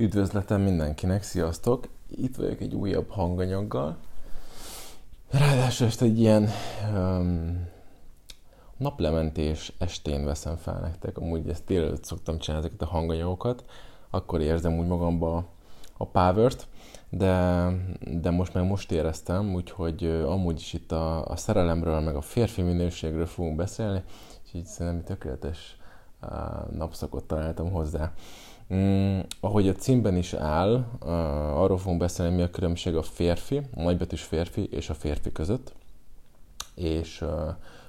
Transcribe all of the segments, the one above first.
Üdvözletem mindenkinek, sziasztok! Itt vagyok egy újabb hanganyaggal. Ráadásul ezt egy ilyen um, naplementés estén veszem fel nektek. Amúgy ezt délelőtt szoktam csinálni ezeket a hanganyagokat. Akkor érzem úgy magamba a power de, de most meg most éreztem, úgyhogy amúgy is itt a, a szerelemről, meg a férfi minőségről fogunk beszélni, és így szerintem tökéletes uh, napszakot találtam hozzá. Mm, ahogy a címben is áll, uh, arról fogunk beszélni, mi a különbség a férfi, a nagybetűs férfi és a férfi között. És uh,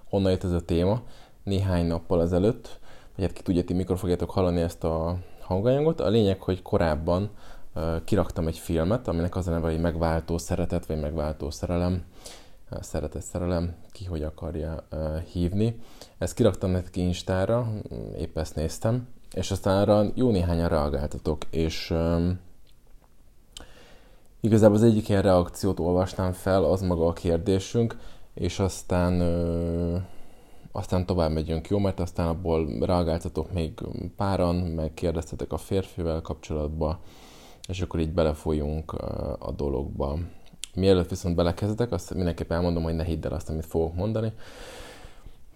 honnan jött ez a téma? Néhány nappal ezelőtt, vagy hát ki tudja, ti mikor fogjátok hallani ezt a hanganyagot. A lényeg, hogy korábban uh, kiraktam egy filmet, aminek az a neve, hogy megváltó szeretet, vagy megváltó szerelem. Szeretet, szerelem, ki hogy akarja uh, hívni. Ezt kiraktam neki Instára, épp ezt néztem, és aztán arra jó néhányan reagáltatok, és um, igazából az egyik ilyen reakciót olvastam fel, az maga a kérdésünk, és aztán uh, aztán tovább megyünk, jó? Mert aztán abból reagáltatok még páran, meg kérdeztetek a férfivel kapcsolatban, és akkor így belefolyunk uh, a dologba. Mielőtt viszont belekezdetek, azt mindenképp elmondom, hogy ne hidd el azt, amit fogok mondani.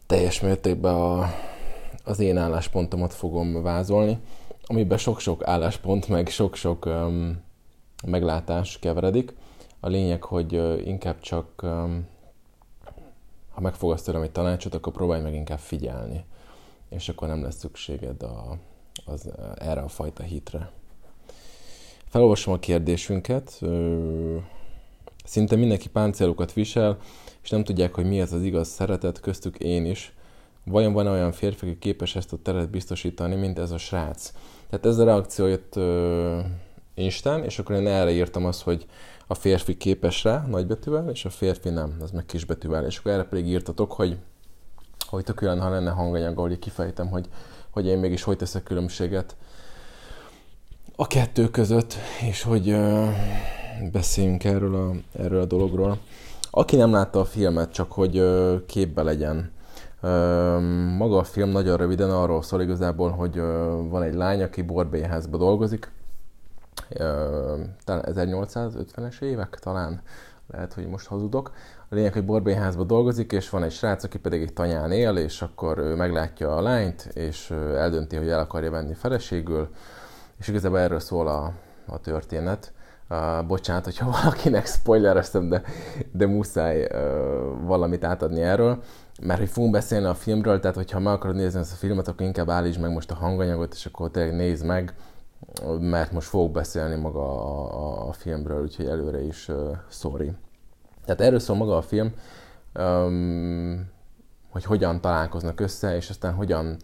Teljes mértékben a az én álláspontomat fogom vázolni, amiben sok-sok álláspont, meg sok-sok um, meglátás keveredik. A lényeg, hogy uh, inkább csak, um, ha megfogadsz tőlem egy tanácsot, akkor próbálj meg inkább figyelni, és akkor nem lesz szükséged a, az, erre a fajta hitre. Felolvasom a kérdésünket. Szinte mindenki páncélokat visel, és nem tudják, hogy mi az az igaz szeretet, köztük én is. Vajon van olyan férfi, aki képes ezt a teret biztosítani, mint ez a srác? Tehát ez a reakció jött uh, Instán, és akkor én erre írtam azt, hogy a férfi képes rá nagybetűvel, és a férfi nem, az meg kisbetűvel. És akkor erre pedig írtatok, hogy, hogy tök olyan, ha lenne hanganyag, ahol kifejtem, hogy, hogy én mégis hogy teszek különbséget a kettő között, és hogy uh, beszéljünk erről a, erről a dologról. Aki nem látta a filmet, csak hogy uh, képbe legyen, maga a film nagyon röviden arról szól igazából, hogy van egy lány, aki borbélyházba dolgozik, talán 1850-es évek talán, lehet, hogy most hazudok. A lényeg, hogy borbélyházba dolgozik, és van egy srác, aki pedig egy tanyán él, és akkor ő meglátja a lányt, és eldönti, hogy el akarja venni feleségül, és igazából erről szól a, a történet. Uh, bocsánat, hogyha valakinek spoilereztem, de, de muszáj uh, valamit átadni erről mert hogy fogunk beszélni a filmről, tehát hogyha meg akarod nézni ezt a filmet, akkor inkább állítsd meg most a hanganyagot, és akkor tényleg nézd meg, mert most fogok beszélni maga a, a, a filmről, úgyhogy előre is uh, sorry. Tehát erről szól maga a film, um, hogy hogyan találkoznak össze, és aztán hogyan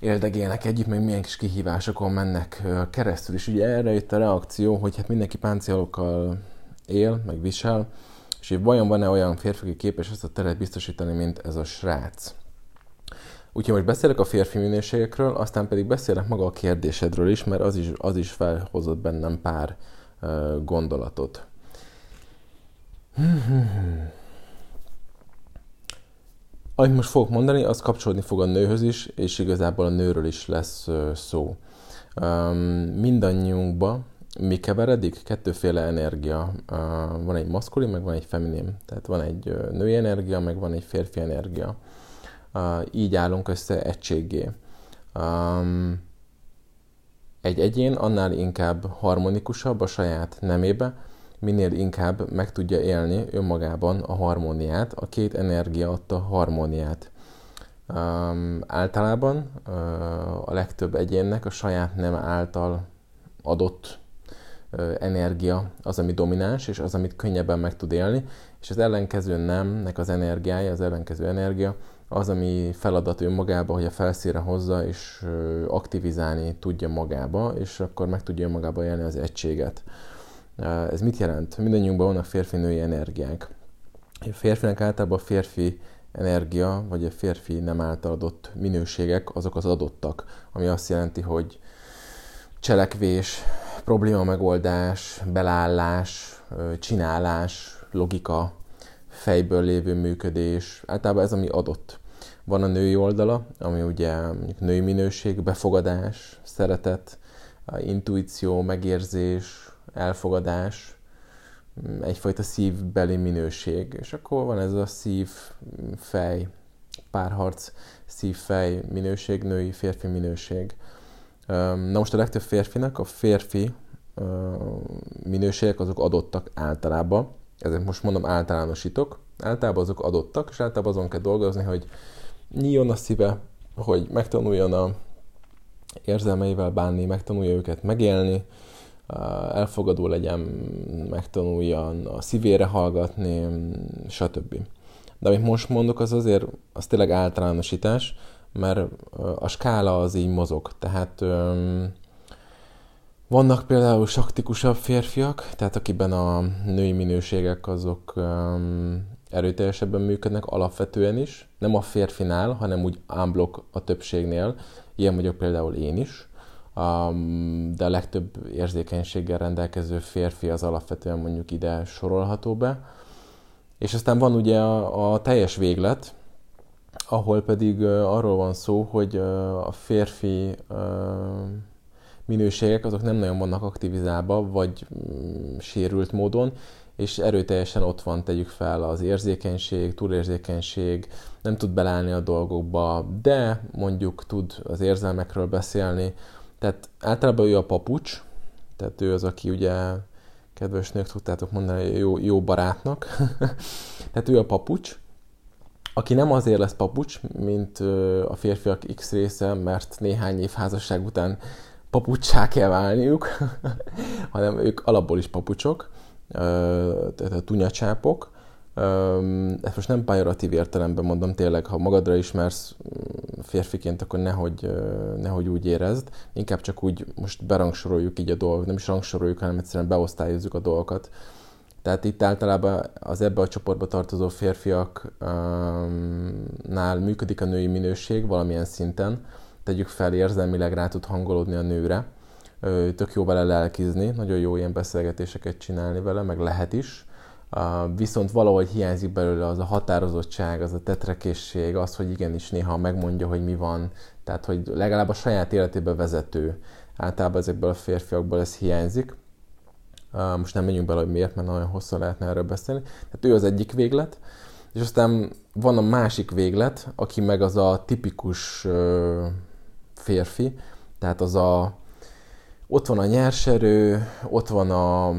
éldegélnek együtt, meg milyen kis kihívásokon mennek keresztül. És ugye erre jött a reakció, hogy hát mindenki páncélokkal él, meg visel, és hogy vajon van-e olyan férfi, aki képes ezt a teret biztosítani, mint ez a srác. Úgyhogy most beszélek a férfi minőségekről, aztán pedig beszélek maga a kérdésedről is, mert az is, az is felhozott bennem pár uh, gondolatot. Amit most fogok mondani, az kapcsolódni fog a nőhöz is, és igazából a nőről is lesz uh, szó. Um, mindannyiunkban mi keveredik? Kettőféle energia. Van egy maszkulin, meg van egy feminin. Tehát van egy női energia, meg van egy férfi energia. Így állunk össze egységé. Egy egyén annál inkább harmonikusabb a saját nemébe, minél inkább meg tudja élni önmagában a harmóniát, a két energia adta harmóniát. Um, általában uh, a legtöbb egyénnek a saját nem által adott energia az, ami domináns, és az, amit könnyebben meg tud élni, és az ellenkező nemnek az energiája, az ellenkező energia, az, ami feladat önmagába, hogy a felszíre hozza, és aktivizálni tudja magába, és akkor meg tudja önmagába élni az egységet. Ez mit jelent? Mindennyiunkban vannak férfi-női energiák. A férfinek általában a férfi energia, vagy a férfi nem által adott minőségek, azok az adottak, ami azt jelenti, hogy cselekvés, probléma megoldás, belállás, csinálás, logika, fejből lévő működés, általában ez, ami adott. Van a női oldala, ami ugye női minőség, befogadás, szeretet, intuíció, megérzés, elfogadás, egyfajta szívbeli minőség. És akkor van ez a szív-fej párharc, szív-fej minőség, női, férfi minőség. Na most a legtöbb férfinak a férfi minőségek azok adottak általában, ezek most mondom általánosítok, általában azok adottak, és általában azon kell dolgozni, hogy nyíljon a szíve, hogy megtanuljon a érzelmeivel bánni, megtanulja őket megélni, elfogadó legyen, megtanuljon a szívére hallgatni, stb. De amit most mondok, az azért, az tényleg általánosítás, mert a skála az így mozog. Tehát vannak például saktikusabb férfiak, tehát akiben a női minőségek azok um, erőteljesebben működnek alapvetően is, nem a férfinál, hanem úgy ámblok a többségnél. Ilyen vagyok például én is, um, de a legtöbb érzékenységgel rendelkező férfi az alapvetően mondjuk ide sorolható be. És aztán van ugye a, a teljes véglet, ahol pedig arról van szó, hogy a férfi minőségek azok nem nagyon vannak aktivizálva, vagy mm, sérült módon, és erőteljesen ott van, tegyük fel, az érzékenység, túlérzékenység, nem tud belállni a dolgokba, de mondjuk tud az érzelmekről beszélni. Tehát általában ő a papucs, tehát ő az, aki ugye kedves nők tudtátok mondani, jó, jó barátnak. tehát ő a papucs, aki nem azért lesz papucs, mint a férfiak X része, mert néhány év házasság után papucsá kell válniuk, hanem ők alapból is papucsok, tehát tunyacsápok. Ezt most nem pályaratív értelemben mondom, tényleg, ha magadra ismersz mm, férfiként, akkor nehogy, nehogy úgy érezd, inkább csak úgy most berangsoroljuk így a dolgokat, nem is rangsoroljuk, hanem egyszerűen beosztályozzuk a dolgokat. Tehát itt általában az ebbe a csoportba tartozó férfiaknál működik a női minőség valamilyen szinten, tegyük fel, érzelmileg rá tud hangolódni a nőre, tök jó vele lelkizni, nagyon jó ilyen beszélgetéseket csinálni vele, meg lehet is, viszont valahogy hiányzik belőle az a határozottság, az a tetrekészség, az, hogy igenis néha megmondja, hogy mi van, tehát hogy legalább a saját életébe vezető. Általában ezekből a férfiakból ez hiányzik. Most nem menjünk bele, hogy miért, mert nagyon hosszú lehetne erről beszélni. Tehát ő az egyik véglet, és aztán van a másik véglet, aki meg az a tipikus férfi, tehát az a, ott van a nyerserő, ott van a,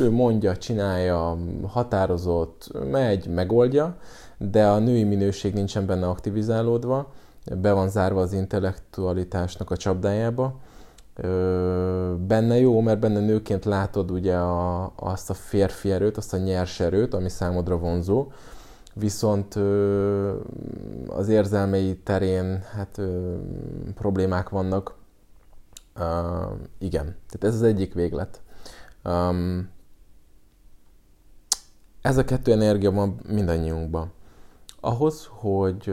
ő mondja, csinálja, határozott, megy, megoldja, de a női minőség nincsen benne aktivizálódva, be van zárva az intellektualitásnak a csapdájába. Benne jó, mert benne nőként látod ugye a, azt a férfi erőt, azt a nyers erőt, ami számodra vonzó, viszont az érzelmei terén hát problémák vannak. Igen, tehát ez az egyik véglet. Ez a kettő energia van mindannyiunkban. Ahhoz, hogy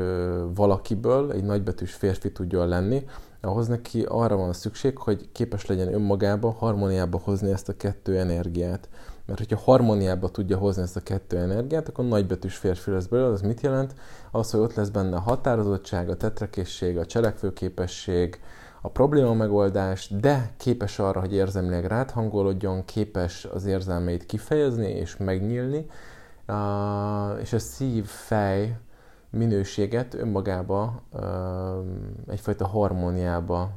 valakiből egy nagybetűs férfi tudjon lenni, ahhoz neki arra van szükség, hogy képes legyen önmagába, harmóniába hozni ezt a kettő energiát. Mert hogyha harmóniába tudja hozni ezt a kettő energiát, akkor nagybetűs férfi lesz belőle. Az mit jelent? Az, hogy ott lesz benne a határozottság, a tetrekészség, a cselekvőképesség, a probléma megoldás, de képes arra, hogy érzelmileg ráthangolódjon, képes az érzelmeit kifejezni és megnyílni, és a szív-fej minőséget önmagába egyfajta harmóniába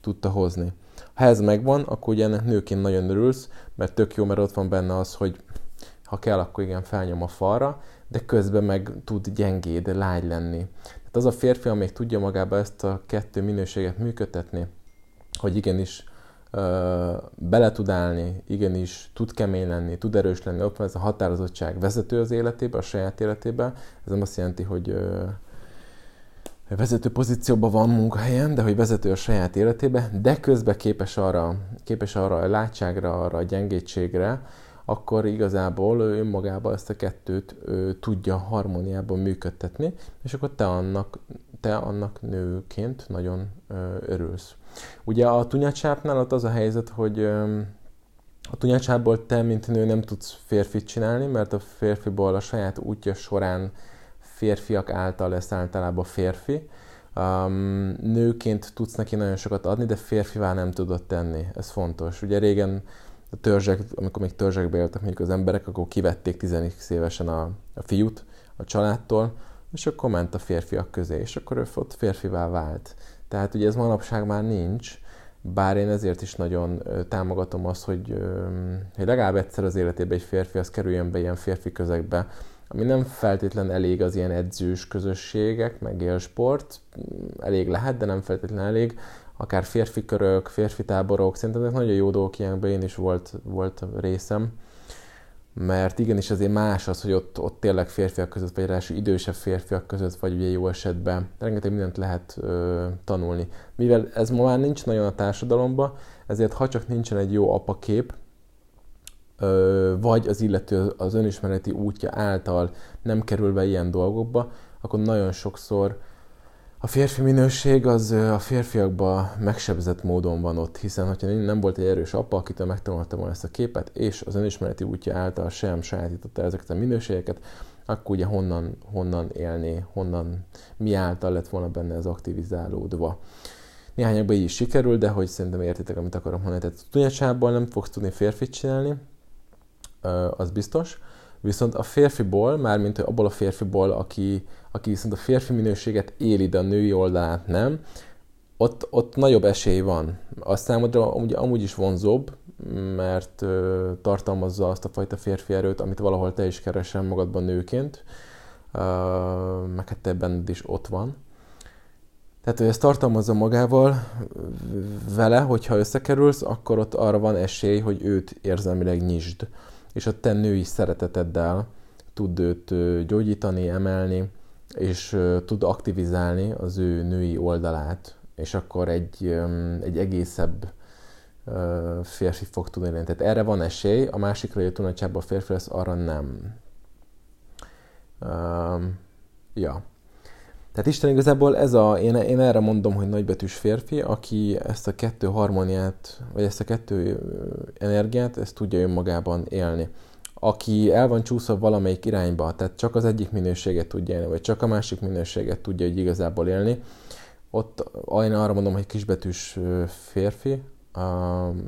tudta hozni. Ha ez megvan, akkor ugye ennek nőként nagyon örülsz, mert tök jó, mert ott van benne az, hogy ha kell, akkor igen, felnyom a falra, de közben meg tud gyengéd, lágy lenni. Tehát az a férfi, amelyik tudja magába ezt a kettő minőséget működtetni, hogy igenis bele tud állni, igenis tud kemény lenni, tud erős lenni, ott van ez a határozottság vezető az életébe, a saját életébe. Ez nem azt jelenti, hogy vezető pozícióban van munkahelyen, de hogy vezető a saját életébe, de közben képes arra, képes arra a látságra, arra a gyengétségre, akkor igazából ő önmagában ezt a kettőt ő, tudja harmóniában működtetni, és akkor te annak, te annak nőként nagyon örülsz. Ugye a tunyacsápnál ott az a helyzet, hogy a tunyacsápból te, mint nő nem tudsz férfit csinálni, mert a férfiból a saját útja során férfiak által lesz általában férfi, Um, nőként tudsz neki nagyon sokat adni, de férfivá nem tudod tenni. Ez fontos. Ugye régen a törzsek, amikor még törzsekbe éltek mondjuk az emberek, akkor kivették 10 évesen a, a fiút a családtól, és akkor ment a férfiak közé, és akkor ő ott férfivá vált. Tehát ugye ez manapság már nincs, bár én ezért is nagyon támogatom azt, hogy, hogy legalább egyszer az életében egy férfi az kerüljön be ilyen férfi közegbe, ami nem feltétlen elég az ilyen edzős közösségek, meg élsport, elég lehet, de nem feltétlen elég, akár férfi körök, férfi táborok, szerintem ezek nagyon jó dolgok, ilyenben én is volt, volt részem, mert igenis azért más az, hogy ott, ott tényleg férfiak között, vagy ráadásul idősebb férfiak között, vagy ugye jó esetben rengeteg mindent lehet ö, tanulni. Mivel ez ma már nincs nagyon a társadalomban, ezért ha csak nincsen egy jó apakép, ö, vagy az illető az önismereti útja által nem kerül be ilyen dolgokba, akkor nagyon sokszor a férfi minőség az a férfiakban megsebzett módon van ott, hiszen hogyha nem volt egy erős apa, akitől megtanulta volna ezt a képet, és az önismereti útja által sem sajátította ezeket a minőségeket, akkor ugye honnan, honnan élni, honnan, mi által lett volna benne ez aktivizálódva. Néhányakban így is sikerül, de hogy szerintem értitek, amit akarom mondani. Tehát tudatsából nem fogsz tudni férfit csinálni, az biztos, viszont a férfiból, mármint abból a férfiból, aki, aki viszont a férfi minőséget éli, de a női oldalát nem, ott, ott nagyobb esély van. A számodra amúgy, amúgy is vonzóbb, mert ö, tartalmazza azt a fajta férfi erőt, amit valahol te is keresel magadban nőként, ö, meg hát te is ott van. Tehát, hogy ezt tartalmazza magával vele, hogyha összekerülsz, akkor ott arra van esély, hogy őt érzelmileg nyisd. És a te női szereteteddel tud őt gyógyítani, emelni, és tud aktivizálni az ő női oldalát, és akkor egy, egy egészebb férfi fog tudni lenni. Tehát erre van esély, a másikra jött a férfi lesz, arra nem. Um, ja. Tehát Isten igazából ez a, én, én erre mondom, hogy nagybetűs férfi, aki ezt a kettő harmóniát, vagy ezt a kettő energiát, ezt tudja önmagában élni aki el van csúszva valamelyik irányba, tehát csak az egyik minőséget tudja élni, vagy csak a másik minőséget tudja hogy igazából élni, ott én arra mondom, hogy kisbetűs férfi,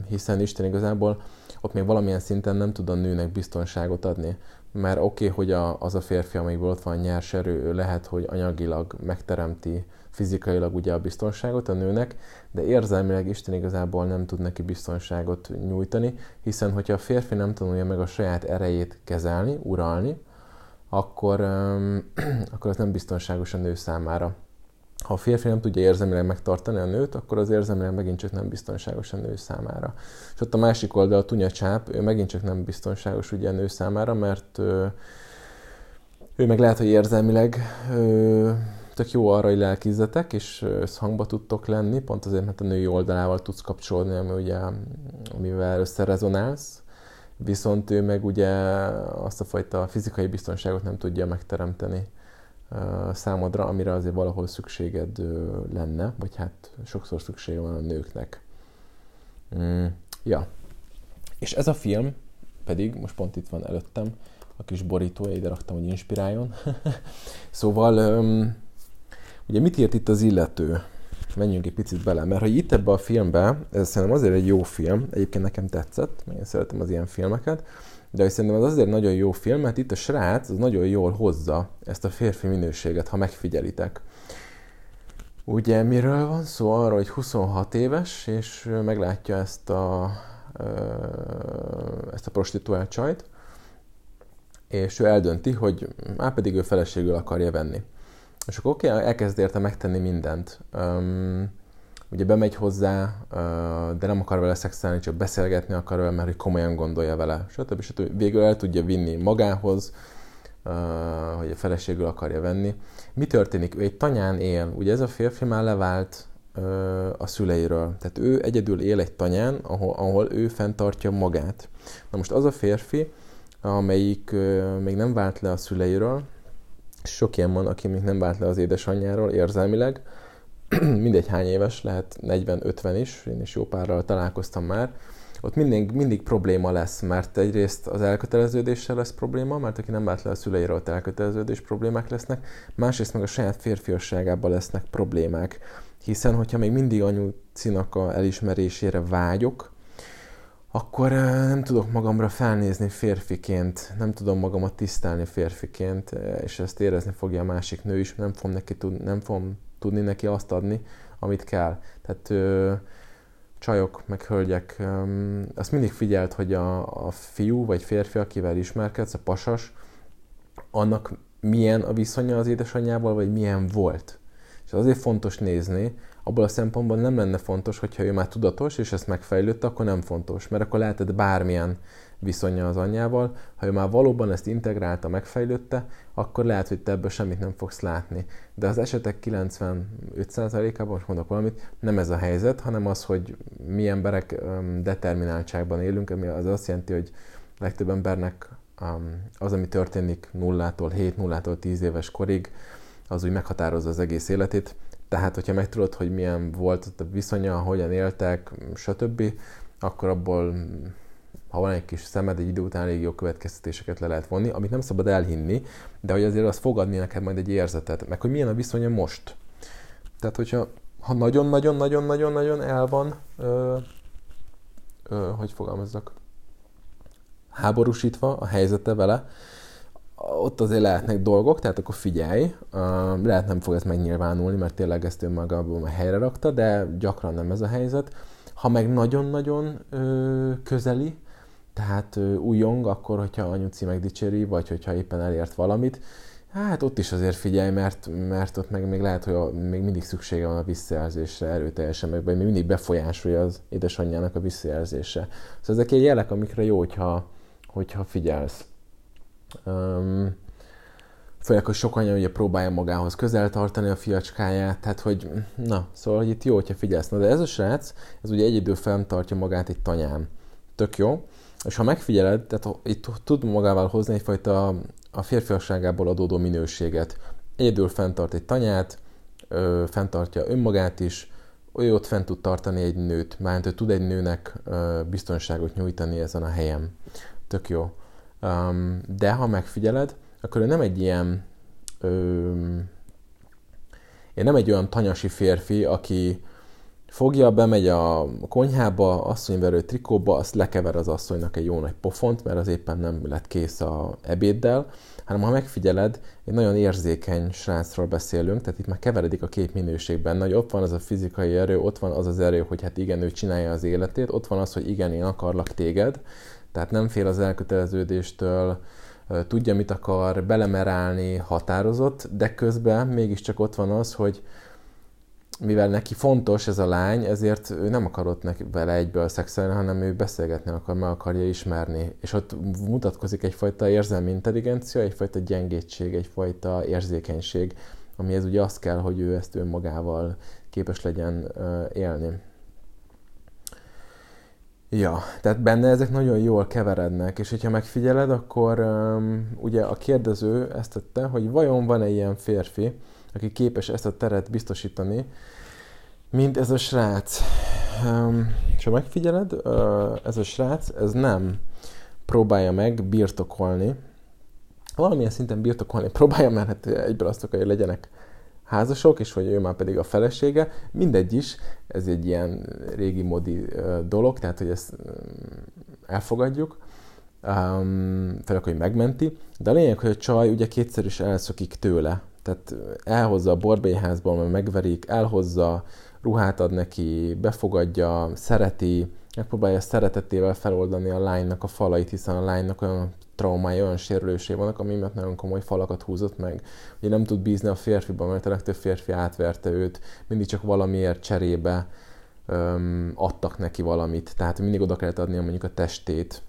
hiszen Isten igazából ott még valamilyen szinten nem tud a nőnek biztonságot adni. Mert oké, okay, hogy a, az a férfi, amelyikből ott van nyers erő, lehet, hogy anyagilag megteremti fizikailag ugye a biztonságot a nőnek, de érzelmileg Isten igazából nem tud neki biztonságot nyújtani, hiszen hogyha a férfi nem tanulja meg a saját erejét kezelni, uralni, akkor, um, akkor ez nem biztonságos a nő számára. Ha a férfi nem tudja érzelmileg megtartani a nőt, akkor az érzelmileg megint csak nem biztonságos a nő számára. És ott a másik oldal, a tunya csáp, ő megint csak nem biztonságos ugye a nő számára, mert ő, ő meg lehet, hogy érzelmileg ő, tök jó arra, hogy lelkizzetek, és összhangba tudtok lenni, pont azért, mert a női oldalával tudsz kapcsolódni, ami ugye, amivel összerezonálsz, viszont ő meg ugye azt a fajta fizikai biztonságot nem tudja megteremteni számodra, amire azért valahol szükséged lenne, vagy hát sokszor szüksége van a nőknek. Mm, ja. És ez a film pedig, most pont itt van előttem, a kis borítója, ide raktam, hogy inspiráljon. szóval um, Ugye mit írt itt az illető? Menjünk egy picit bele, mert hogy itt ebbe a filmbe, ez szerintem azért egy jó film, egyébként nekem tetszett, mert én szeretem az ilyen filmeket, de szerintem ez azért nagyon jó film, mert itt a srác az nagyon jól hozza ezt a férfi minőséget, ha megfigyelitek. Ugye miről van szó? Arról, hogy 26 éves, és meglátja ezt a, ezt a prostituált csajt, és ő eldönti, hogy már pedig ő feleségül akarja venni. És akkor oké, okay, elkezd érte megtenni mindent. Um, ugye bemegy hozzá, de nem akar vele szexelni, csak beszélgetni akar vele, mert hogy komolyan gondolja vele, stb. stb. Végül el tudja vinni magához, hogy a feleségül akarja venni. Mi történik? Ő egy tanyán él. Ugye ez a férfi már levált a szüleiről. Tehát ő egyedül él egy tanyán, ahol, ahol ő fenntartja magát. Na most az a férfi, amelyik még nem vált le a szüleiről, sok ilyen van, aki még nem vált le az édesanyjáról érzelmileg, mindegy hány éves, lehet 40-50 is, én is jó párral találkoztam már, ott mindig, mindig probléma lesz, mert egyrészt az elköteleződéssel lesz probléma, mert aki nem vált le a szüleire, ott elköteleződés problémák lesznek, másrészt meg a saját férfiasságában lesznek problémák. Hiszen, hogyha még mindig anyucinak a elismerésére vágyok, akkor nem tudok magamra felnézni férfiként, nem tudom magamat tisztelni férfiként, és ezt érezni fogja a másik nő is, nem fogom, neki tud, nem fogom tudni neki azt adni, amit kell. Tehát ö, csajok, meg hölgyek, ö, azt mindig figyelt, hogy a, a fiú vagy férfi, akivel ismerkedsz, a pasas, annak milyen a viszonya az édesanyjával, vagy milyen volt. És azért fontos nézni, abból a szempontból nem lenne fontos, hogyha ő már tudatos, és ezt megfejlődte, akkor nem fontos, mert akkor lehetett bármilyen viszonya az anyjával. Ha ő már valóban ezt integrálta, megfejlődte, akkor lehet, hogy te ebből semmit nem fogsz látni. De az esetek 95%-ában, most mondok valamit, nem ez a helyzet, hanem az, hogy mi emberek determináltságban élünk, ami az azt jelenti, hogy legtöbb embernek az, ami történik nullától, 7 nullától 10 éves korig, az úgy meghatározza az egész életét. Tehát, hogyha megtudod, hogy milyen volt a viszonya, hogyan éltek, stb., akkor abból, ha van egy kis szemed, egy idő után elég jó következtetéseket le lehet vonni, amit nem szabad elhinni, de hogy azért az fogadni neked majd egy érzetet, meg hogy milyen a viszonya most. Tehát, hogyha ha nagyon-nagyon-nagyon-nagyon-nagyon el van, ö, ö, hogy fogalmazzak, háborúsítva a helyzete vele, ott azért lehetnek dolgok, tehát akkor figyelj, lehet nem fog ez megnyilvánulni, mert tényleg ezt önmagában helyre rakta, de gyakran nem ez a helyzet. Ha meg nagyon-nagyon közeli, tehát újong, akkor, hogyha anyuci megdicséri, vagy hogyha éppen elért valamit, hát ott is azért figyelj, mert, mert ott meg még lehet, hogy a, még mindig szüksége van a visszajelzésre erőteljesen, meg még mindig befolyásolja az édesanyjának a visszajelzése. Szóval ezek egy jelek, amikre jó, hogyha, hogyha figyelsz. Um, főleg, hogy sok anya ugye próbálja magához közel tartani a fiacskáját, tehát hogy na, szóval hogy itt jó, hogyha figyelsz. Na, de ez a srác, ez ugye egyedül fenntartja magát egy tanyán. Tök jó. És ha megfigyeled, tehát itt tud magával hozni egyfajta a férfiasságából adódó minőséget. Egyedül fenntart egy tanyát, ö, fenntartja önmagát is, ő ott fent tud tartani egy nőt, mármint ő tud egy nőnek ö, biztonságot nyújtani ezen a helyen. Tök jó. Um, de ha megfigyeled, akkor ő nem egy ilyen um, én nem egy olyan tanyasi férfi, aki fogja, bemegy a konyhába, asszonyverő trikóba, azt lekever az asszonynak egy jó nagy pofont, mert az éppen nem lett kész a ebéddel, hanem ha megfigyeled, egy nagyon érzékeny srácról beszélünk, tehát itt már keveredik a kép minőségben, hogy ott van az a fizikai erő, ott van az az erő, hogy hát igen, ő csinálja az életét, ott van az, hogy igen, én akarlak téged, tehát nem fél az elköteleződéstől, tudja, mit akar, belemerálni, határozott, de közben mégiscsak ott van az, hogy mivel neki fontos ez a lány, ezért ő nem akarott neki vele egyből szexelni, hanem ő beszélgetni akar, meg akarja ismerni. És ott mutatkozik egyfajta érzelmi intelligencia, egyfajta gyengétség, egyfajta érzékenység, amihez ugye azt kell, hogy ő ezt önmagával képes legyen élni. Ja, tehát benne ezek nagyon jól keverednek, és hogyha megfigyeled, akkor um, ugye a kérdező ezt tette, hogy vajon van-e ilyen férfi, aki képes ezt a teret biztosítani, mint ez a srác. Um, és ha megfigyeled, ez a srác, ez nem próbálja meg birtokolni, valamilyen szinten birtokolni próbálja, mert hát egyből azt akarja, hogy legyenek házasok, és hogy ő már pedig a felesége, mindegy is, ez egy ilyen régi modi dolog, tehát hogy ezt elfogadjuk, um, főleg, hogy megmenti, de a lényeg, hogy a csaj ugye kétszer is elszokik tőle, tehát elhozza a borbélyházból, mert megverik, elhozza, ruhát ad neki, befogadja, szereti, megpróbálja szeretetével feloldani a lánynak a falait, hiszen a lánynak olyan traumája, olyan sérülésé vannak, ami miatt nagyon komoly falakat húzott meg. Ugye nem tud bízni a férfiban, mert a legtöbb férfi átverte őt, mindig csak valamiért cserébe öm, adtak neki valamit, tehát mindig oda kellett adnia mondjuk a testét,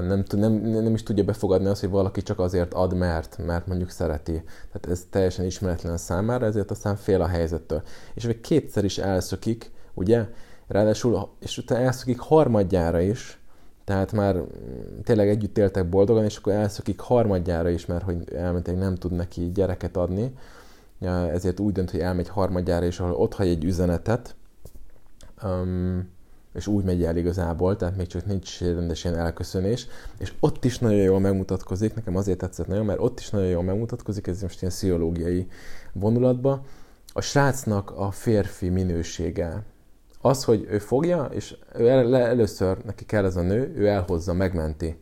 nem, nem, nem is tudja befogadni azt, hogy valaki csak azért ad, mert, mert mondjuk szereti. Tehát ez teljesen ismeretlen számára, ezért aztán fél a helyzettől. És még kétszer is elszökik, ugye? Ráadásul, és utána elszökik harmadjára is, tehát már tényleg együtt éltek boldogan, és akkor elszökik harmadjára is, mert hogy elmentek nem tud neki gyereket adni, ezért úgy dönt, hogy elmegy harmadjára, és ahol ott hagy egy üzenetet, um, és úgy megy el igazából, tehát még csak nincs rendes ilyen elköszönés, és ott is nagyon jól megmutatkozik, nekem azért tetszett nagyon, mert ott is nagyon jól megmutatkozik, ez most ilyen pszichológiai vonulatba, a srácnak a férfi minősége. Az, hogy ő fogja, és ő el, először neki kell ez a nő, ő elhozza, megmenti.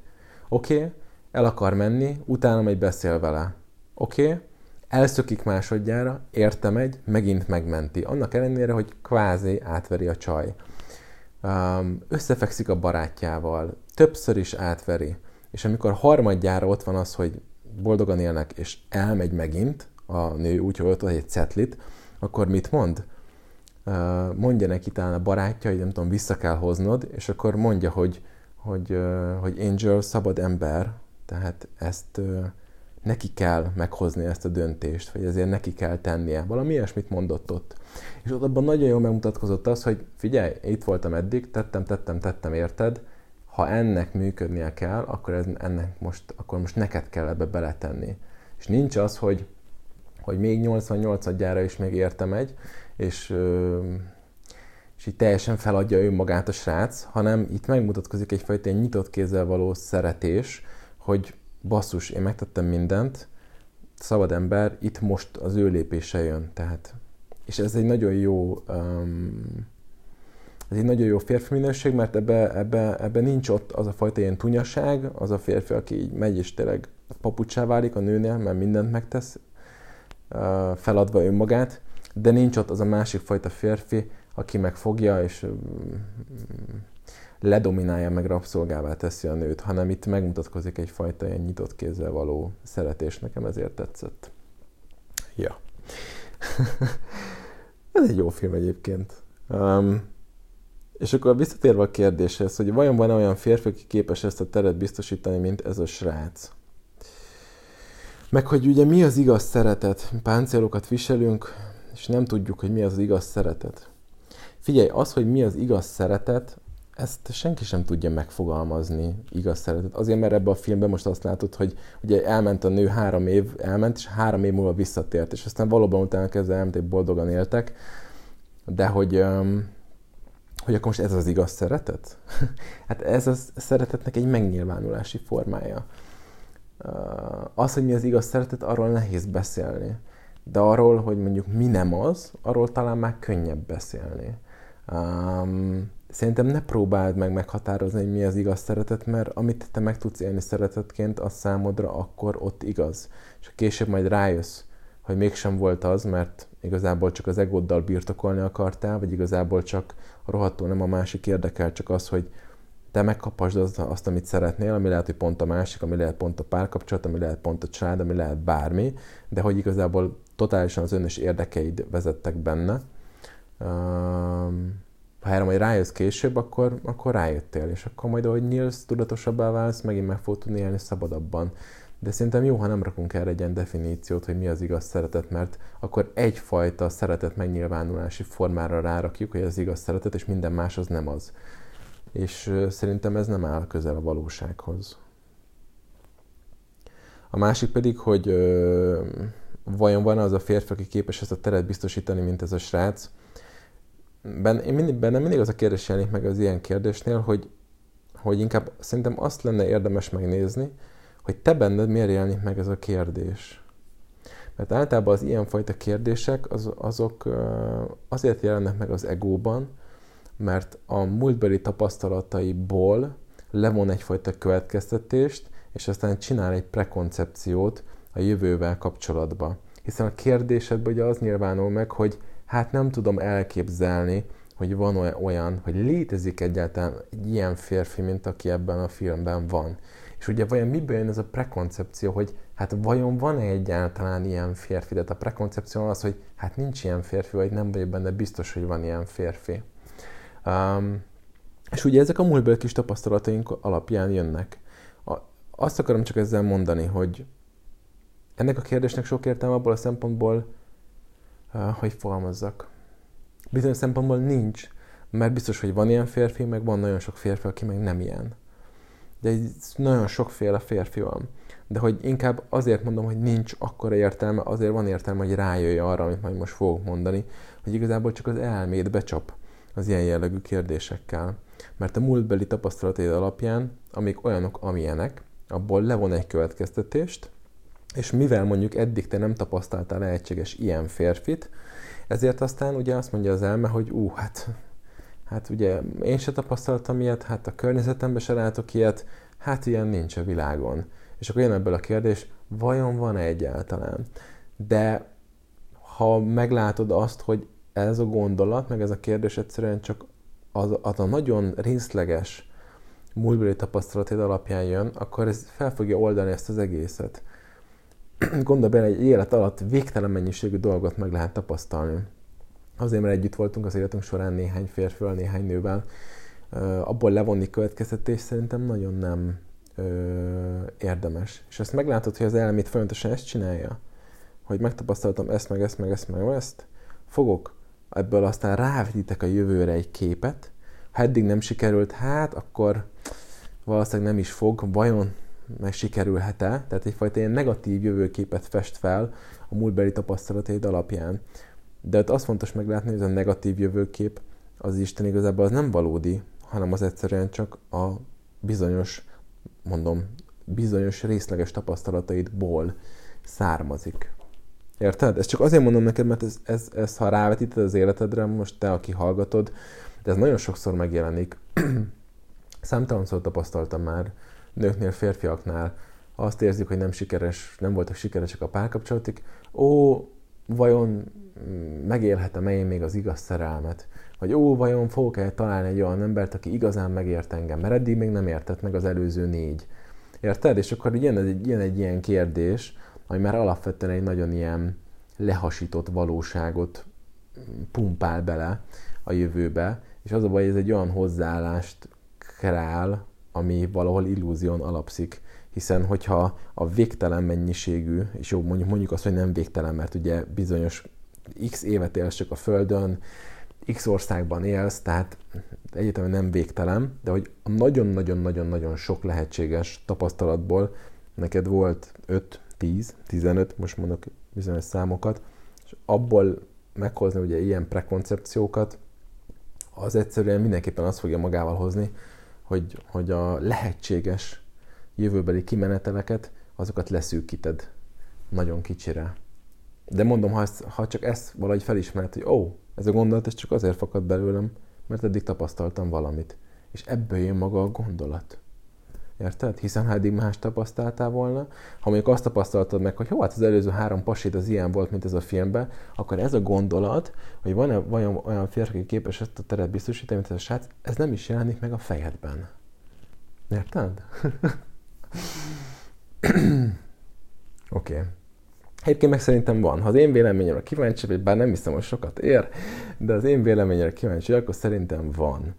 Oké, okay, el akar menni, utána megy beszél vele. Oké, okay, elszökik másodjára, érte megy, megint megmenti. Annak ellenére, hogy kvázi átveri a csaj. Összefekszik a barátjával, többször is átveri. És amikor harmadjára ott van az, hogy boldogan élnek, és elmegy megint a nő úgy, hogy ott egy cetlit, akkor mit mond? Mondja neki talán a barátja, hogy nem tudom, vissza kell hoznod, és akkor mondja, hogy, hogy, hogy Angel szabad ember, tehát ezt neki kell meghozni ezt a döntést, vagy ezért neki kell tennie. Valami ilyesmit mondott ott. És ott abban nagyon jól megmutatkozott az, hogy figyelj, itt voltam eddig, tettem, tettem, tettem, érted? Ha ennek működnie kell, akkor ez, ennek most, akkor most neked kell ebbe beletenni. És nincs az, hogy, hogy még 88 adjára is még értem egy, és, és így teljesen feladja önmagát a srác, hanem itt megmutatkozik egyfajta nyitott kézzel való szeretés, hogy basszus, én megtettem mindent, szabad ember, itt most az ő lépése jön, tehát. És ez egy nagyon jó um, ez egy nagyon jó férfi minőség, mert ebbe, ebbe, ebbe nincs ott az a fajta ilyen tunyaság, az a férfi, aki így megy és tényleg papucsá válik a nőnél, mert mindent megtesz, uh, feladva önmagát, de nincs ott az a másik fajta férfi, aki megfogja és ledominálja, meg rabszolgává teszi a nőt, hanem itt megmutatkozik egyfajta ilyen nyitott kézzel való szeretés. Nekem ezért tetszett. Ja. Ez egy jó film egyébként. Um, és akkor visszatérve a kérdéshez, hogy vajon van olyan férfi, aki képes ezt a teret biztosítani, mint ez a srác? Meg hogy ugye mi az igaz szeretet? Páncélokat viselünk, és nem tudjuk, hogy mi az igaz szeretet. Figyelj, az, hogy mi az igaz szeretet, ezt senki sem tudja megfogalmazni, igaz szeretet. Azért, mert ebben a filmben most azt látod, hogy ugye elment a nő három év, elment, és három év múlva visszatért, és aztán valóban utána kezdve elmenték, boldogan éltek, de hogy, hogy akkor most ez az igaz szeretet? hát ez a szeretetnek egy megnyilvánulási formája. Az, hogy mi az igaz szeretet, arról nehéz beszélni. De arról, hogy mondjuk mi nem az, arról talán már könnyebb beszélni. Um, szerintem ne próbáld meg meghatározni, hogy mi az igaz szeretet, mert amit te meg tudsz élni szeretetként, az számodra akkor ott igaz. És később majd rájössz, hogy mégsem volt az, mert igazából csak az egóddal birtokolni akartál, vagy igazából csak a rohadtól nem a másik érdekel, csak az, hogy te megkapasd azt, azt, amit szeretnél, ami lehet, hogy pont a másik, ami lehet pont a párkapcsolat, ami lehet pont a család, ami lehet bármi, de hogy igazából totálisan az önös érdekeid vezettek benne. Um, ha erre majd rájössz később, akkor, akkor rájöttél, és akkor majd, ahogy nyílsz, tudatosabbá válsz, megint meg fog tudni élni szabadabban. De szerintem jó, ha nem rakunk erre egy ilyen definíciót, hogy mi az igaz szeretet, mert akkor egyfajta szeretet megnyilvánulási formára rárakjuk, hogy ez igaz szeretet, és minden más az nem az. És szerintem ez nem áll közel a valósághoz. A másik pedig, hogy ö, vajon van az a férfi, aki képes ezt a teret biztosítani, mint ez a srác, ben, én mindig, bennem mindig az a kérdés jelenik meg az ilyen kérdésnél, hogy, hogy inkább szerintem azt lenne érdemes megnézni, hogy te benned miért jelenik meg ez a kérdés. Mert általában az ilyenfajta kérdések az, azok azért jelennek meg az egóban, mert a múltbeli tapasztalataiból levon egyfajta következtetést, és aztán csinál egy prekoncepciót a jövővel kapcsolatban. Hiszen a kérdésedben ugye az nyilvánul meg, hogy hát nem tudom elképzelni, hogy van olyan, hogy létezik egyáltalán egy ilyen férfi, mint aki ebben a filmben van. És ugye vajon miből jön ez a prekoncepció, hogy hát vajon van-e egyáltalán ilyen férfi? De a prekoncepció az, hogy hát nincs ilyen férfi, vagy nem vagyok benne biztos, hogy van ilyen férfi. Um, és ugye ezek a múltbeli kis tapasztalataink alapján jönnek. A, azt akarom csak ezzel mondani, hogy ennek a kérdésnek sok értelme abból a szempontból, hogy fogalmazzak. Bizonyos szempontból nincs, mert biztos, hogy van ilyen férfi, meg van nagyon sok férfi, aki meg nem ilyen. De nagyon sokféle férfi van. De hogy inkább azért mondom, hogy nincs akkora értelme, azért van értelme, hogy rájöjj arra, amit majd most fogok mondani, hogy igazából csak az elméd becsap. az ilyen jellegű kérdésekkel. Mert a múltbeli tapasztalataid alapján, amik olyanok, amilyenek, abból levon egy következtetést, és mivel mondjuk eddig te nem tapasztaltál lehetséges ilyen férfit, ezért aztán ugye azt mondja az elme, hogy ú, hát, hát ugye én se tapasztaltam ilyet, hát a környezetemben se látok ilyet, hát ilyen nincs a világon. És akkor jön ebből a kérdés, vajon van-e egyáltalán? De ha meglátod azt, hogy ez a gondolat, meg ez a kérdés egyszerűen csak az, az a nagyon részleges múltbeli tapasztalatod alapján jön, akkor ez fel fogja oldani ezt az egészet. Gondolj bele, egy élet alatt végtelen mennyiségű dolgot meg lehet tapasztalni. Azért, mert együtt voltunk az életünk során néhány férfival, néhány nővel, abból levonni következtetés szerintem nagyon nem ö, érdemes. És ezt meglátod, hogy az elmét folyamatosan ezt csinálja, hogy megtapasztaltam ezt, meg ezt, meg ezt, meg ezt, fogok ebből aztán rávetítek a jövőre egy képet, ha eddig nem sikerült, hát akkor valószínűleg nem is fog, vajon meg sikerülhet-e? Tehát egyfajta ilyen negatív jövőképet fest fel a múltbeli tapasztalataid alapján. De ott azt fontos meglátni, hogy ez a negatív jövőkép az Isten igazából az nem valódi, hanem az egyszerűen csak a bizonyos, mondom, bizonyos részleges tapasztalataidból származik. Érted? Ezt csak azért mondom neked, mert ez, ez, ez ha rávetíted az életedre, most te, aki hallgatod, de ez nagyon sokszor megjelenik. Számtalanszor tapasztaltam már nőknél, férfiaknál, azt érzik, hogy nem sikeres, nem voltak sikeresek a párkapcsolatik. Ó, vajon megélhetem-e én még az igaz szerelmet? Vagy ó, vajon fogok-e találni egy olyan embert, aki igazán megért engem? Mert eddig még nem értett meg az előző négy. Érted? És akkor jön egy, jön egy ilyen kérdés, ami már alapvetően egy nagyon ilyen lehasított valóságot pumpál bele a jövőbe, és az a baj, ez egy olyan hozzáállást kreál, ami valahol illúzión alapszik, hiszen hogyha a végtelen mennyiségű, és jó, mondjuk, mondjuk azt, hogy nem végtelen, mert ugye bizonyos x évet élsz csak a Földön, x országban élsz, tehát egyetemen nem végtelen, de hogy nagyon-nagyon-nagyon-nagyon sok lehetséges tapasztalatból neked volt 5, 10, 15, most mondok bizonyos számokat, és abból meghozni ugye ilyen prekoncepciókat, az egyszerűen mindenképpen azt fogja magával hozni, hogy, hogy a lehetséges jövőbeli kimeneteleket, azokat leszűkíted nagyon kicsire. De mondom, ha, ezt, ha csak ezt valahogy felismert, hogy ó, oh, ez a gondolat ez csak azért fakad belőlem, mert eddig tapasztaltam valamit. És ebből jön maga a gondolat. Érted? Hiszen ha eddig más tapasztaltál volna, ha mondjuk azt tapasztaltad meg, hogy jó, hát az előző három pasit az ilyen volt, mint ez a filmben, akkor ez a gondolat, hogy van-e vajon olyan férfi, aki képes ezt a teret biztosítani, mint ez a srác, ez nem is jelenik meg a fejedben. Érted? Oké. okay. Egyébként meg szerintem van. Ha az én véleményemre kíváncsi vagy, bár nem hiszem, hogy sokat ér, de az én véleményemre kíváncsi, akkor szerintem van.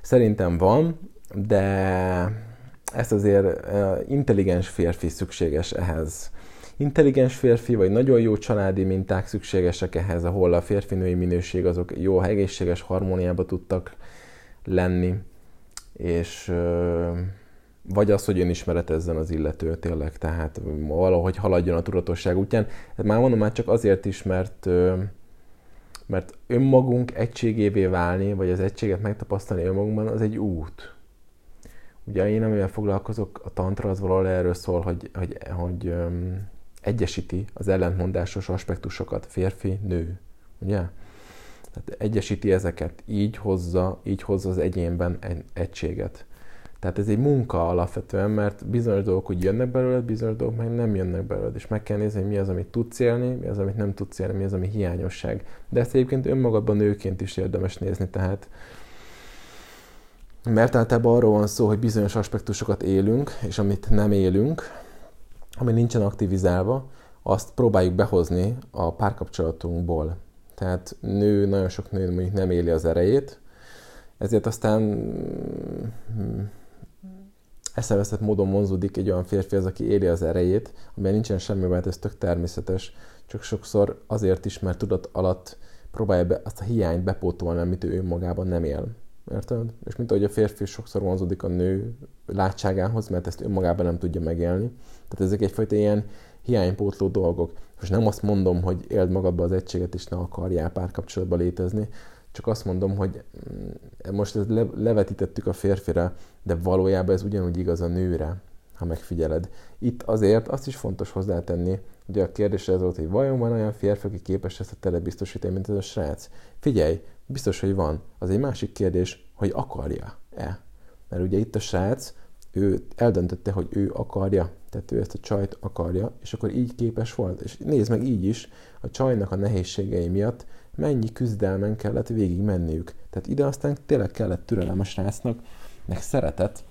Szerintem van, de ezt azért intelligens férfi szükséges ehhez. Intelligens férfi, vagy nagyon jó családi minták szükségesek ehhez, ahol a férfinői minőség azok jó, egészséges harmóniába tudtak lenni, és vagy az, hogy önismeretezzen az illető tényleg, tehát valahogy haladjon a tudatosság útján. Hát már mondom, már csak azért is, mert mert önmagunk egységévé válni, vagy az egységet megtapasztalni önmagunkban, az egy út. Ugye én amivel foglalkozok, a tantra az valahol erről szól, hogy, hogy, hogy um, egyesíti az ellentmondásos aspektusokat, férfi, nő. Ugye? Tehát egyesíti ezeket, így hozza, így hozza az egyénben egy egységet. Tehát ez egy munka alapvetően, mert bizonyos dolgok úgy jönnek belőled, bizonyos dolgok meg nem jönnek belőled, és meg kell nézni, hogy mi az, amit tudsz élni, mi az, amit nem tudsz élni, mi az, ami hiányosság. De ezt egyébként önmagadban nőként is érdemes nézni, tehát mert általában arról van szó, hogy bizonyos aspektusokat élünk, és amit nem élünk, ami nincsen aktivizálva, azt próbáljuk behozni a párkapcsolatunkból. Tehát nő, nagyon sok nő mondjuk nem éli az erejét, ezért aztán mm, eszeveszett módon vonzódik egy olyan férfi az, aki éli az erejét, amiben nincsen semmi, mert ez tök természetes, csak sokszor azért is, mert tudat alatt próbálja be, azt a hiányt bepótolni, amit ő önmagában nem él. Érted? És mint ahogy a férfi sokszor vonzódik a nő látságához, mert ezt önmagában nem tudja megélni. Tehát ezek egyfajta ilyen hiánypótló dolgok. Most nem azt mondom, hogy éld magadba az egységet, és ne akarjál párkapcsolatba létezni, Csak azt mondom, hogy mm, most ezt levetítettük a férfire, de valójában ez ugyanúgy igaz a nőre, ha megfigyeled. Itt azért azt is fontos hozzátenni, Ugye a kérdés ez volt, hogy vajon van olyan férfi, aki képes ezt a tele biztosítani, mint ez a srác? Figyelj, biztos, hogy van. Az egy másik kérdés, hogy akarja-e. Mert ugye itt a srác, ő eldöntötte, hogy ő akarja, tehát ő ezt a csajt akarja, és akkor így képes volt. És nézd meg így is, a csajnak a nehézségei miatt mennyi küzdelmen kellett végig menniük. Tehát ide aztán tényleg kellett türelem a srácnak, meg szeretet,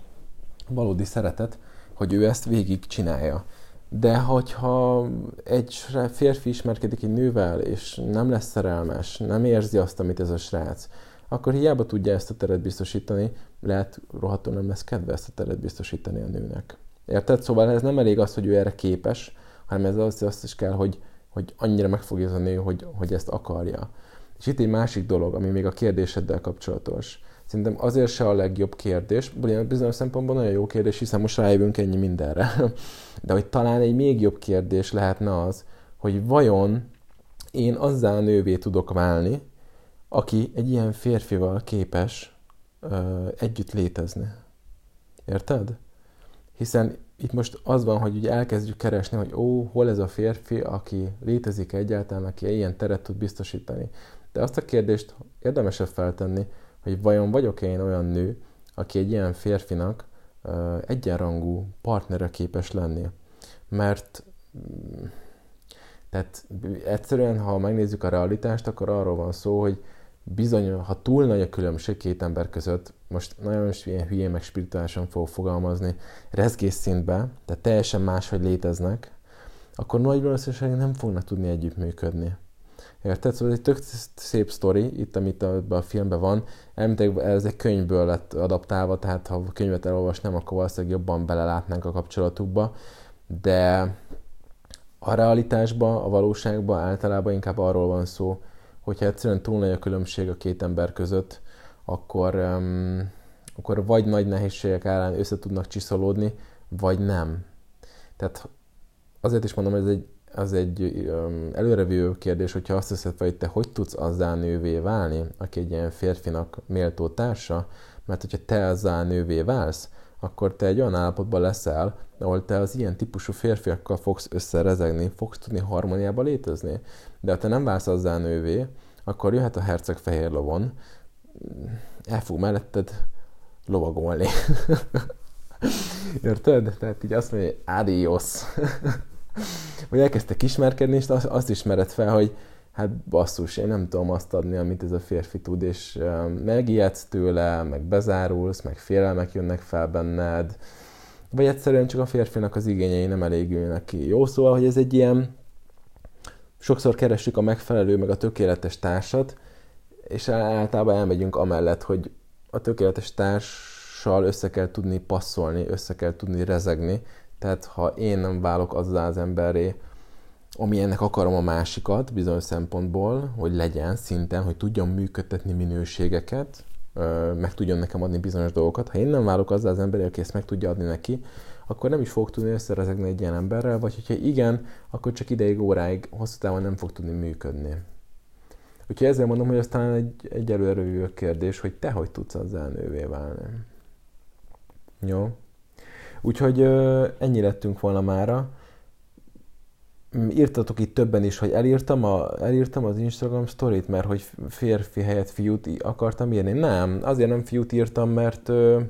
valódi szeretet, hogy ő ezt végig csinálja. De hogyha egy férfi ismerkedik egy nővel, és nem lesz szerelmes, nem érzi azt, amit ez a srác, akkor hiába tudja ezt a teret biztosítani, lehet rohadtul nem lesz kedve ezt a teret biztosítani a nőnek. Érted? Szóval ez nem elég az, hogy ő erre képes, hanem ez az, azt is kell, hogy, hogy annyira megfogja a nő, hogy, hogy ezt akarja. És itt egy másik dolog, ami még a kérdéseddel kapcsolatos. Szerintem azért se a legjobb kérdés, bizonyos szempontból nagyon jó kérdés, hiszen most rájövünk ennyi mindenre. De hogy talán egy még jobb kérdés lehetne az, hogy vajon én azzá a nővé tudok válni, aki egy ilyen férfival képes ö, együtt létezni. Érted? Hiszen itt most az van, hogy ugye elkezdjük keresni, hogy ó, hol ez a férfi, aki létezik egyáltalán, aki ilyen teret tud biztosítani. De azt a kérdést érdemesebb feltenni, hogy vajon vagyok én olyan nő, aki egy ilyen férfinak egyenrangú partnere képes lenni. Mert tehát egyszerűen, ha megnézzük a realitást, akkor arról van szó, hogy bizony, ha túl nagy a különbség két ember között, most nagyon is ilyen hülyén meg spirituálisan fogok fogalmazni, rezgés szintben, tehát teljesen máshogy léteznek, akkor nagy valószínűséggel nem fognak tudni együttműködni. Érted? Szóval ez egy tök szép sztori, itt, amit a, a filmben van. Elméletileg ez egy könyvből lett adaptálva, tehát ha a könyvet elolvasnám, akkor valószínűleg jobban belelátnánk a kapcsolatukba. De a realitásban, a valóságban általában inkább arról van szó, hogyha egyszerűen túl nagy a különbség a két ember között, akkor, um, akkor vagy nagy nehézségek árán össze tudnak csiszolódni, vagy nem. Tehát azért is mondom, hogy ez egy az egy előrevívő kérdés, hogyha azt hiszed fel, hogy te hogy tudsz azzá nővé válni, aki egy ilyen férfinak méltó társa, mert hogyha te azzá nővé válsz, akkor te egy olyan állapotban leszel, ahol te az ilyen típusú férfiakkal fogsz összerezegni, fogsz tudni harmóniába létezni. De ha te nem válsz azzá nővé, akkor jöhet a herceg fehér lovon, el fog melletted lovagolni. Érted? Tehát így azt mondja, adios vagy elkezdtek ismerkedni, és azt ismered fel, hogy hát basszus, én nem tudom azt adni, amit ez a férfi tud, és megijedsz tőle, meg bezárulsz, meg félelmek jönnek fel benned, vagy egyszerűen csak a férfinak az igényei nem elégülnek ki. Jó, szóval, hogy ez egy ilyen, sokszor keressük a megfelelő, meg a tökéletes társat, és általában elmegyünk amellett, hogy a tökéletes társal össze kell tudni passzolni, össze kell tudni rezegni, tehát ha én nem válok azzá az emberré, amilyennek akarom a másikat bizonyos szempontból, hogy legyen szinten, hogy tudjam működtetni minőségeket, meg tudjon nekem adni bizonyos dolgokat. Ha én nem válok azzá az emberré, aki ezt meg tudja adni neki, akkor nem is fog tudni összerezegni egy ilyen emberrel, vagy hogyha igen, akkor csak ideig, óráig, hosszú távon nem fog tudni működni. Úgyhogy ezzel mondom, hogy aztán egy, egy előrevívő kérdés, hogy te hogy tudsz az nővé válni. Jó? Úgyhogy ennyi lettünk volna mára. Mm, írtatok itt többen is, hogy elírtam, a, elírtam az Instagram storyt, mert hogy férfi helyett fiút akartam írni. Nem, azért nem fiút írtam, mert ö,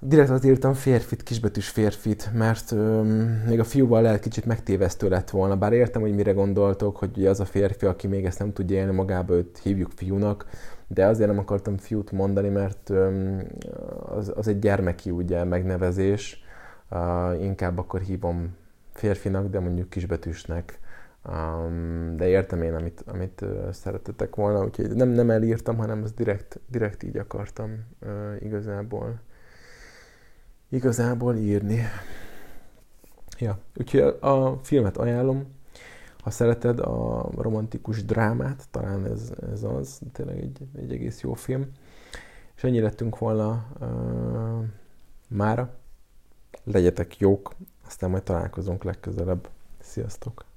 direkt az írtam férfit, kisbetűs férfit, mert ö, még a fiúval lehet kicsit megtévesztő lett volna. Bár értem, hogy mire gondoltok, hogy az a férfi, aki még ezt nem tudja élni magába, őt hívjuk fiúnak, de azért nem akartam fiút mondani, mert az, az egy gyermeki ugye megnevezés, inkább akkor hívom férfinak, de mondjuk kisbetűsnek. de értem én, amit, amit szeretetek volna, úgyhogy nem, nem elírtam, hanem az direkt, direkt így akartam igazából igazából írni. Ja, úgyhogy a filmet ajánlom, ha szereted a romantikus drámát, talán ez, ez az, tényleg egy, egy egész jó film. És ennyi lettünk volna uh, mára. Legyetek jók, aztán majd találkozunk legközelebb. Sziasztok!